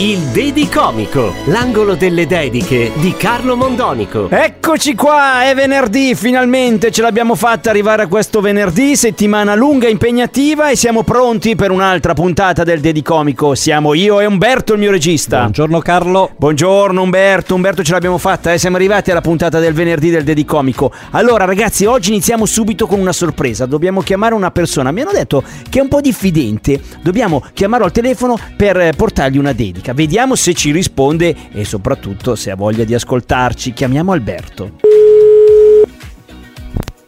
Il Dedicomico, l'angolo delle dediche di Carlo Mondonico. Eccoci qua, è venerdì, finalmente ce l'abbiamo fatta arrivare a questo venerdì, settimana lunga, impegnativa e siamo pronti per un'altra puntata del Dedicomico. Siamo io e Umberto, il mio regista. Buongiorno Carlo. Buongiorno Umberto, Umberto ce l'abbiamo fatta, eh? siamo arrivati alla puntata del venerdì del Dedicomico. Allora ragazzi, oggi iniziamo subito con una sorpresa, dobbiamo chiamare una persona, mi hanno detto che è un po' diffidente, dobbiamo chiamarlo al telefono per eh, portargli una dedica. Vediamo se ci risponde e soprattutto se ha voglia di ascoltarci. Chiamiamo Alberto.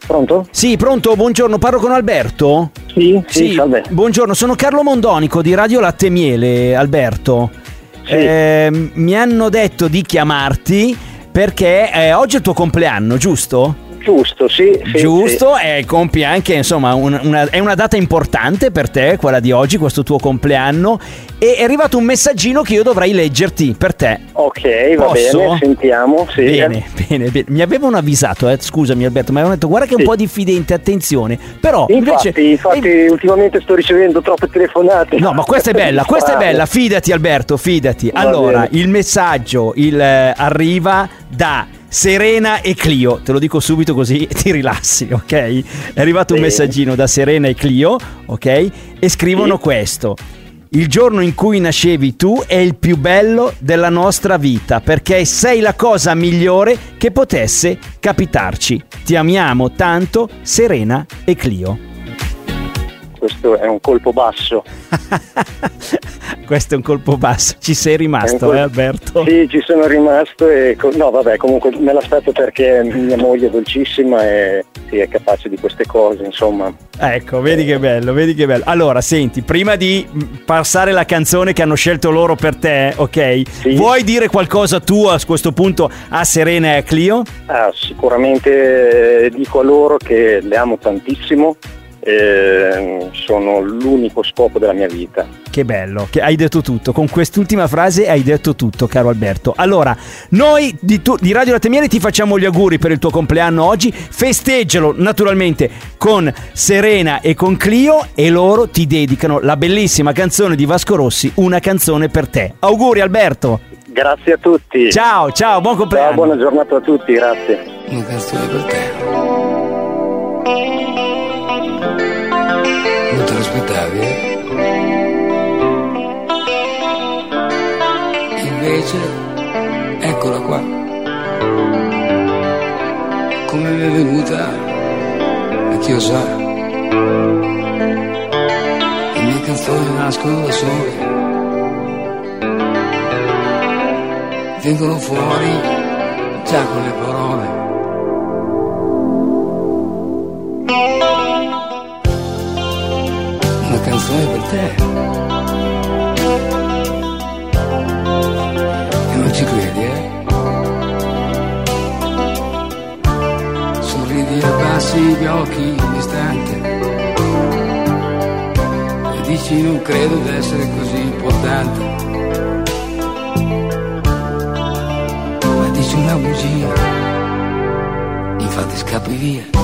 Pronto? Sì, pronto, buongiorno, parlo con Alberto? Sì, sì, salve. Buongiorno, sono Carlo Mondonico di Radio Latte e Miele, Alberto. Sì. Eh, mi hanno detto di chiamarti perché eh, oggi è il tuo compleanno, giusto? Giusto, sì. sì Giusto, e compi anche, insomma, un- una, è una data importante per te, quella di oggi, questo tuo compleanno. E è arrivato un messaggino che io dovrei leggerti per te. sì. Ok, va Posso? bene, sentiamo. Sì. Bene, bene, bene. Mi avevano avvisato, eh, scusami Alberto, mi avevano detto guarda che è un Sì. po' diffidente, attenzione. Però Infatti, invece... infatti ultimamente sto ricevendo troppe telefonate. No, ma questa è bella, questa è bella, fidati Alberto, fidati. Va Allora, bene. il messaggio il, eh, arriva da Serena e Clio, te lo dico subito così ti rilassi, ok? È arrivato un messaggino da Serena e Clio, ok? E scrivono Sì. questo. Il giorno in cui nascevi tu è il più bello della nostra vita perché sei la cosa migliore che potesse capitarci. Ti amiamo tanto, Serena e Clio. Questo è un colpo basso. Questo è un colpo basso. Ci sei rimasto, colpo- eh, Alberto? Sì, ci sono rimasto e... co- No, vabbè, comunque me l'aspetto perché mia moglie è dolcissima e sì, è capace di queste cose, insomma. Ecco, vedi che bello, vedi che bello. Allora, senti, prima di passare la canzone che hanno scelto loro per te, ok? Sì. Vuoi dire qualcosa tu a questo punto a Serena e a Clio? Ah, sicuramente eh, dico a loro che le amo tantissimo, eh, sono l'unico scopo della mia vita. Che bello, che hai detto tutto. Con quest'ultima frase hai detto tutto, caro Alberto. Allora, noi di, tu- di Radio Latte e Miele ti facciamo gli auguri per il tuo compleanno oggi. Festeggialo naturalmente con Serena e con Clio e loro ti dedicano la bellissima canzone di Vasco Rossi, Una canzone per te. Auguri Alberto. Grazie a tutti. Ciao, ciao, buon Ciao, compleanno. buona giornata a tutti, grazie. Una canzone per te. L'aspettavi, eh? Invece, eccola qua. Come mi è venuta, a chi lo sa. Le mie canzoni nascono da sole. Vengono fuori già con le parole. Canzone per te. E non ci credi, eh? Sorridi e abbassi gli occhi un istante. E dici non credo di essere così importante. Ma dici una bugia. Infatti scappi via.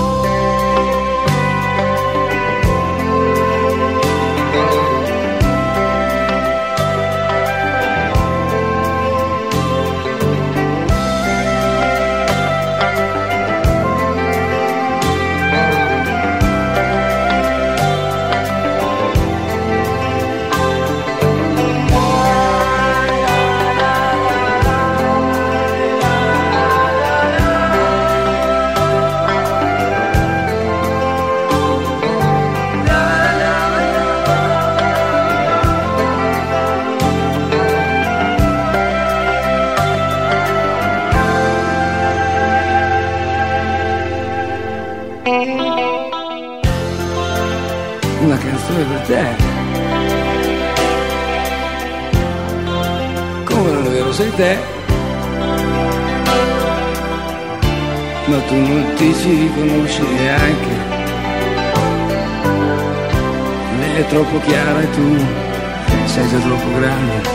Ma tu non ti ci riconosci neanche. è troppo chiara e tu sei già troppo grande.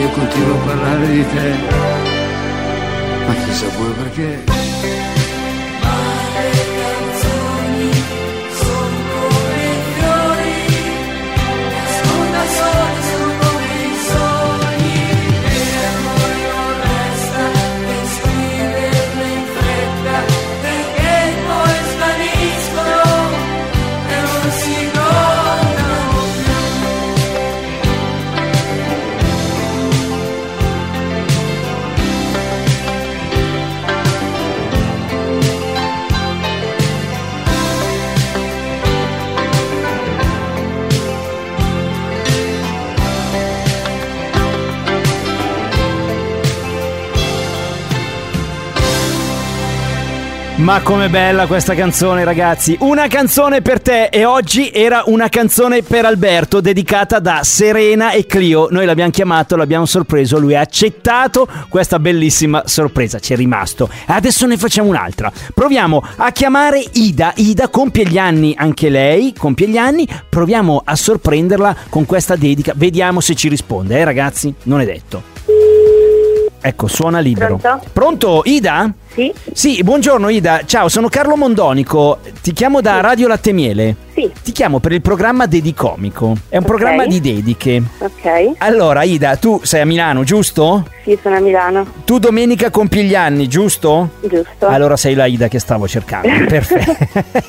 Io continuo a parlare di te, ma chissà poi perché. Ma com'è bella questa canzone, ragazzi! Una canzone per te e oggi era una canzone per Alberto dedicata da Serena e Clio. Noi l'abbiamo chiamato, l'abbiamo sorpreso, lui ha accettato questa bellissima sorpresa, ci è rimasto. Adesso ne facciamo un'altra. Proviamo a chiamare Ida. Ida compie gli anni, anche lei compie gli anni. Proviamo a sorprenderla con questa dedica. Vediamo se ci risponde, eh ragazzi? Non è detto. Ecco, suona libero. Pronto? Pronto, Ida? Sì? Sì, buongiorno Ida. Ciao, sono Carlo Mondonico. Ti chiamo da Radio Latte Miele. Sì. Ti chiamo per il programma Dedicomico. È un Ok. programma di dediche. Ok. Allora, Ida, tu sei a Milano, giusto? Sì, sono a Milano. Tu domenica compi gli anni, giusto? Giusto. Allora sei la Ida che stavo cercando. Perfetto.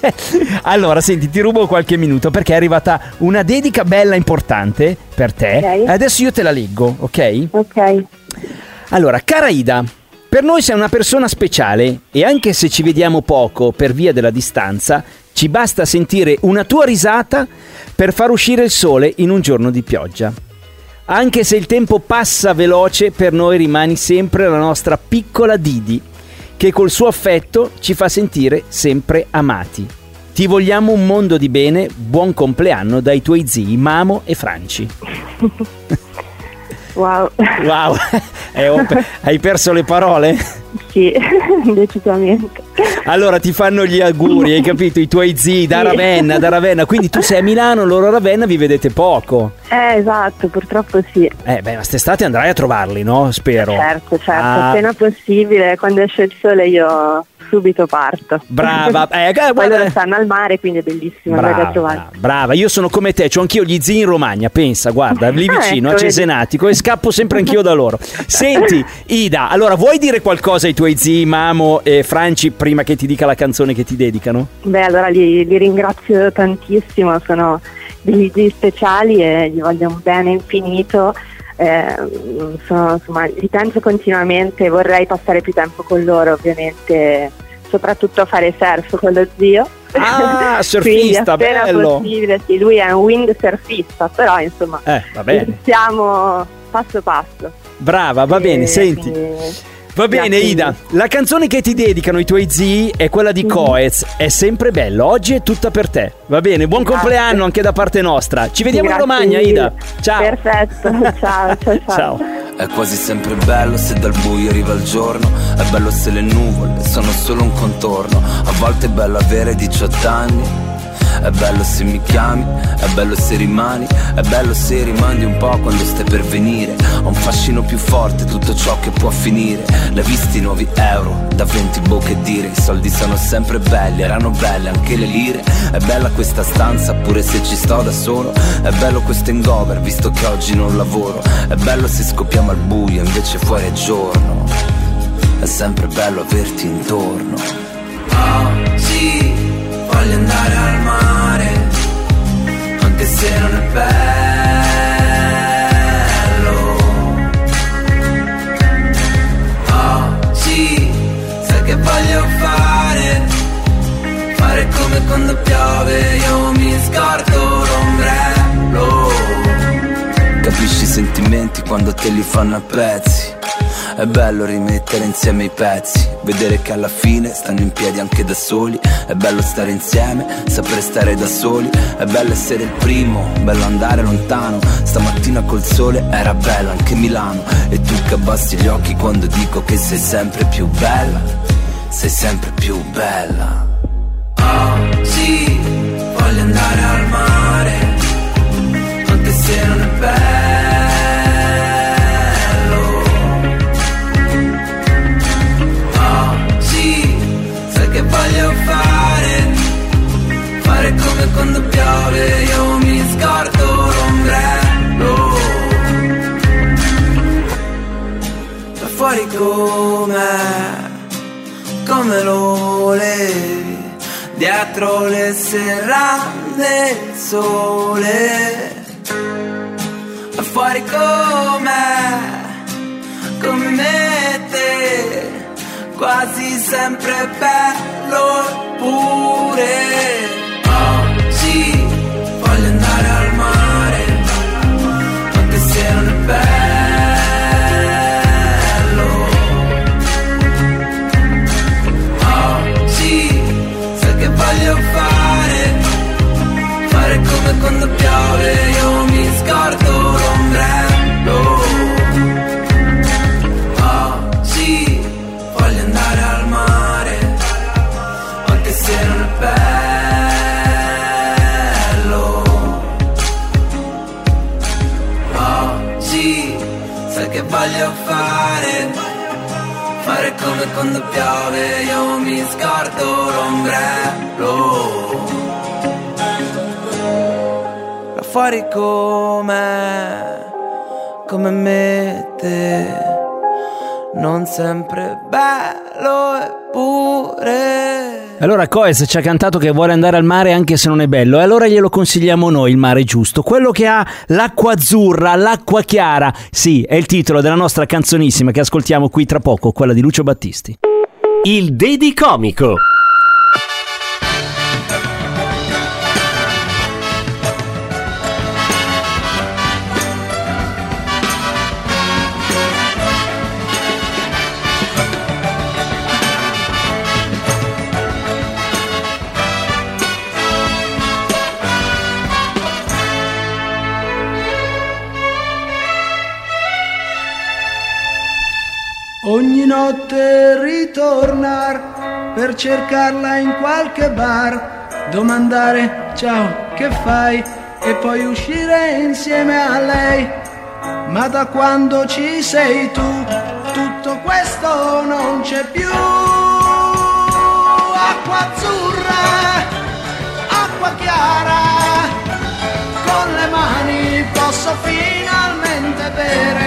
allora, senti, ti rubo qualche minuto perché è arrivata una dedica bella importante per te. Ok. Adesso io te la leggo, ok? Ok. Allora, cara Ida, per noi sei una persona speciale e anche se ci vediamo poco per via della distanza, ci basta sentire una tua risata per far uscire il sole in un giorno di pioggia. Anche se il tempo passa veloce, per noi rimani sempre la nostra piccola Didi, che col suo affetto ci fa sentire sempre amati. Ti vogliamo un mondo di bene, buon compleanno dai tuoi zii Mamo e Franci. Wow. Wow, Eh, hai perso le parole? Sì, decisamente. Allora ti fanno gli auguri, hai capito? I tuoi zii da Sì. Ravenna, da Ravenna. Quindi tu sei a Milano, loro a Ravenna, vi vedete poco. Eh, esatto, purtroppo sì. Eh, beh, ma quest'estate andrai a trovarli, no? Spero. Certo, certo, Ah, appena possibile, quando esce il sole io subito parto. Brava, eh, eh, Poi guarda- loro stanno al mare, quindi è bellissimo brava, brava, io sono come te, ho anch'io gli zii in Romagna, pensa, guarda, lì Ah, vicino ecco, a Cesenatico e scappo sempre anch'io da loro. Senti, Ida, allora vuoi dire qualcosa ai tuoi zii Mamo e Franci prima che ti dica la canzone che ti dedicano? Beh, allora li, li ringrazio tantissimo, sono degli zii speciali e gli voglio un bene infinito. Eh, sono- insomma, li penso continuamente, vorrei passare più tempo con loro, ovviamente, soprattutto a fare surf con lo zio. Ah, surfista, bello. possibile, sì, lui è un windsurfista, però insomma, Eh, va bene. iniziamo passo passo. Brava, va bene, E senti. quindi- Va bene, Grazie. Ida. La canzone che ti dedicano i tuoi zii è quella di Coez. È sempre bello. Oggi è tutta per te. Va bene, buon Grazie. compleanno anche da parte nostra. Ci vediamo Grazie in Romagna. Ida. Ciao. Perfetto, ciao, ciao, ciao. Ciao. È quasi sempre bello se dal buio arriva il giorno. È bello se le nuvole sono solo un contorno. A volte è bello avere 18 anni è bello se mi chiami, è bello se rimani, è bello se rimandi un po' quando stai per venire. Ho un fascino più forte, tutto ciò che può finire. L'hai visti i nuovi euro, da 20 bocche dire, i soldi sono sempre belli, erano belle anche le lire. È bella questa stanza, pure se ci sto da solo. È bello questo hangover, visto che oggi non lavoro. È bello se scoppiamo al buio, invece fuori è giorno. È sempre bello averti intorno. Oggi voglio andare al mare, anche se non è bello. Oggi sai che voglio fare, fare come quando piove, io mi scordo l'ombrello. Capisci i sentimenti quando te li fanno a pezzi. È bello rimettere insieme i pezzi, vedere che alla fine stanno in piedi anche da soli. È bello stare insieme, sapere stare da soli. È bello essere il primo, bello andare lontano. Stamattina col sole era bella anche Milano. E tu che abbassi gli occhi quando dico che sei sempre più bella. Sei sempre più bella. Oh sì, voglio andare al mare. Anche se non è bello. Quando piove io mi scordo l'ombrello. Da fuori come lo levi Dietro le serrande il sole. Da fuori come me e te Quasi sempre bello eppure fuori come come me te Non sempre bello eppure Allora Coes ci ha cantato che vuole andare al mare anche se non è bello e allora glielo consigliamo noi il mare giusto, quello che ha l'acqua azzurra, l'acqua chiara. Sì, è il titolo della nostra canzonissima che ascoltiamo qui tra poco, quella di Lucio Battisti. Il Dedi Comico. Notte ritornar per cercarla in qualche bar, domandare ciao che fai e poi uscire insieme a lei. Ma da quando ci sei tu, tutto questo non c'è più. Acqua azzurra, acqua chiara, con le mani posso finalmente bere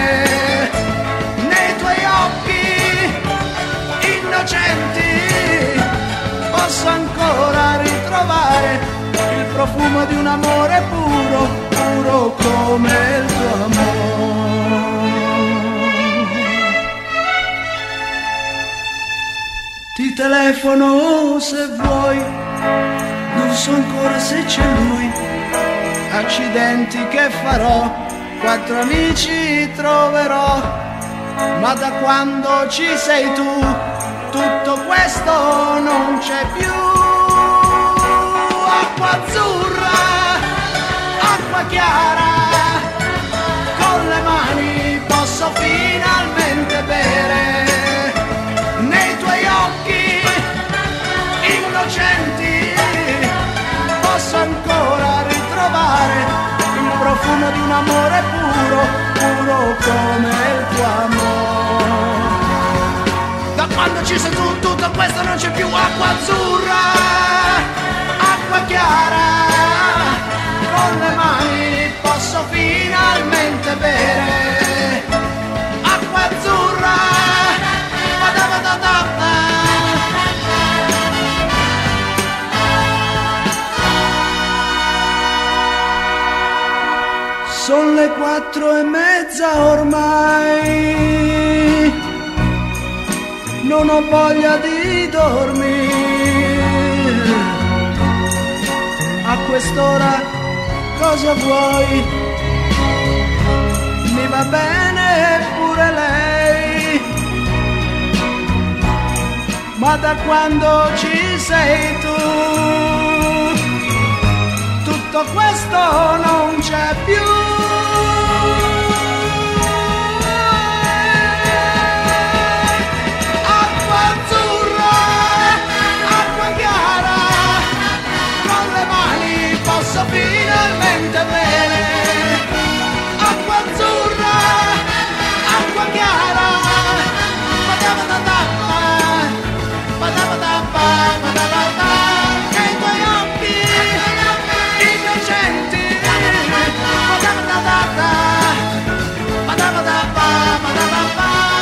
ritrovare il profumo di un amore puro, puro come il tuo amore. Ti telefono se vuoi, non so ancora se c'è lui, accidenti che farò, quattro amici troverò ma da quando ci sei tu tutto questo non c'è più. Acqua azzurra, acqua chiara, con le mani posso finalmente bere nei tuoi occhi innocenti. Posso ancora ritrovare il profumo di un amore puro, puro come il tuo amore. Da quando ci sei tu tutto questo non c'è più acqua azzurra, quattro e mezza ormai, non ho voglia di dormire. A quest'ora cosa vuoi? Mi va bene pure lei, ma da quando ci sei tu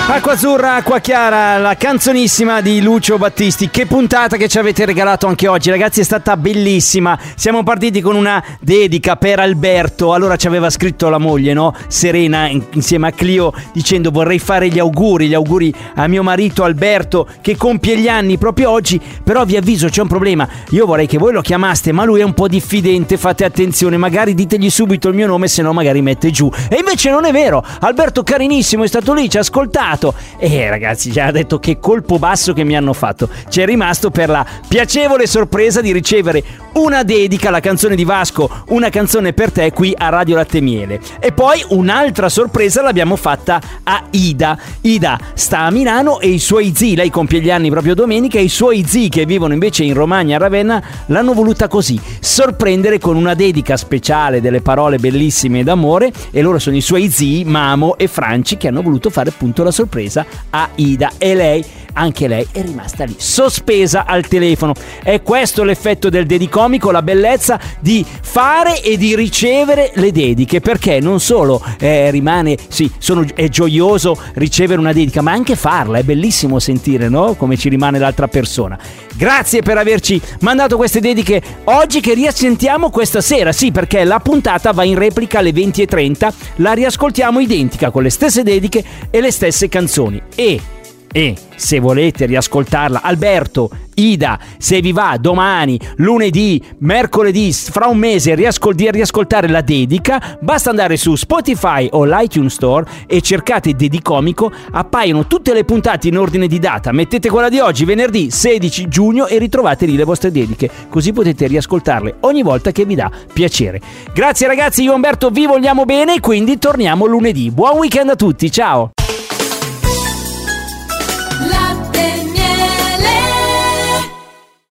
Acqua azzurra, acqua chiara, la canzonissima di Lucio Battisti. Che puntata che ci avete regalato anche oggi, ragazzi, è stata bellissima. Siamo partiti con una dedica per Alberto. Allora ci aveva scritto la moglie, no? Serena, in- insieme a Clio, dicendo vorrei fare gli auguri, gli auguri a mio marito Alberto che compie gli anni proprio oggi. Però vi avviso, c'è un problema. Io vorrei che voi lo chiamaste, ma lui è un po' diffidente. Fate attenzione, magari ditegli subito il mio nome, se no magari mette giù. E invece non è vero. Alberto carinissimo è stato lì, ci ha ascoltato. E ragazzi, ci ha detto che colpo basso che mi hanno fatto. Ci è rimasto per la piacevole sorpresa di ricevere una dedica alla canzone di Vasco, una canzone per te qui a Radio Latte Miele. E poi un'altra sorpresa l'abbiamo fatta a Ida. Ida sta a Milano e i suoi zii, lei compie gli anni proprio domenica, e i suoi zii che vivono invece in Romagna a Ravenna l'hanno voluta così, sorprendere con una dedica speciale delle parole bellissime d'amore e loro sono i suoi zii Mamo e Franci che hanno voluto fare appunto la sorpresa a Ida e lei anche lei è rimasta lì, sospesa al telefono. È questo l'effetto del dedicomico, la bellezza di fare e di ricevere le dediche, perché non solo eh, rimane, sì, sono, è gioioso ricevere una dedica, ma anche farla, è bellissimo sentire, no? Come ci rimane l'altra persona. Grazie per averci mandato queste dediche oggi che riassentiamo questa sera, sì, perché la puntata va in replica alle 20.30, la riascoltiamo identica con le stesse dediche e le stesse canzoni. E e se volete riascoltarla, Alberto, Ida, se vi va domani, lunedì, mercoledì, fra un mese riascol- di riascoltare la dedica, basta andare su Spotify o l'iTunes Store e cercate Dedicomico, appaiono tutte le puntate in ordine di data, mettete quella di oggi, venerdì 16 giugno e ritrovate lì le vostre dediche, così potete riascoltarle ogni volta che vi dà piacere. Grazie ragazzi, io Umberto vi vogliamo bene, quindi torniamo lunedì. Buon weekend a tutti, ciao!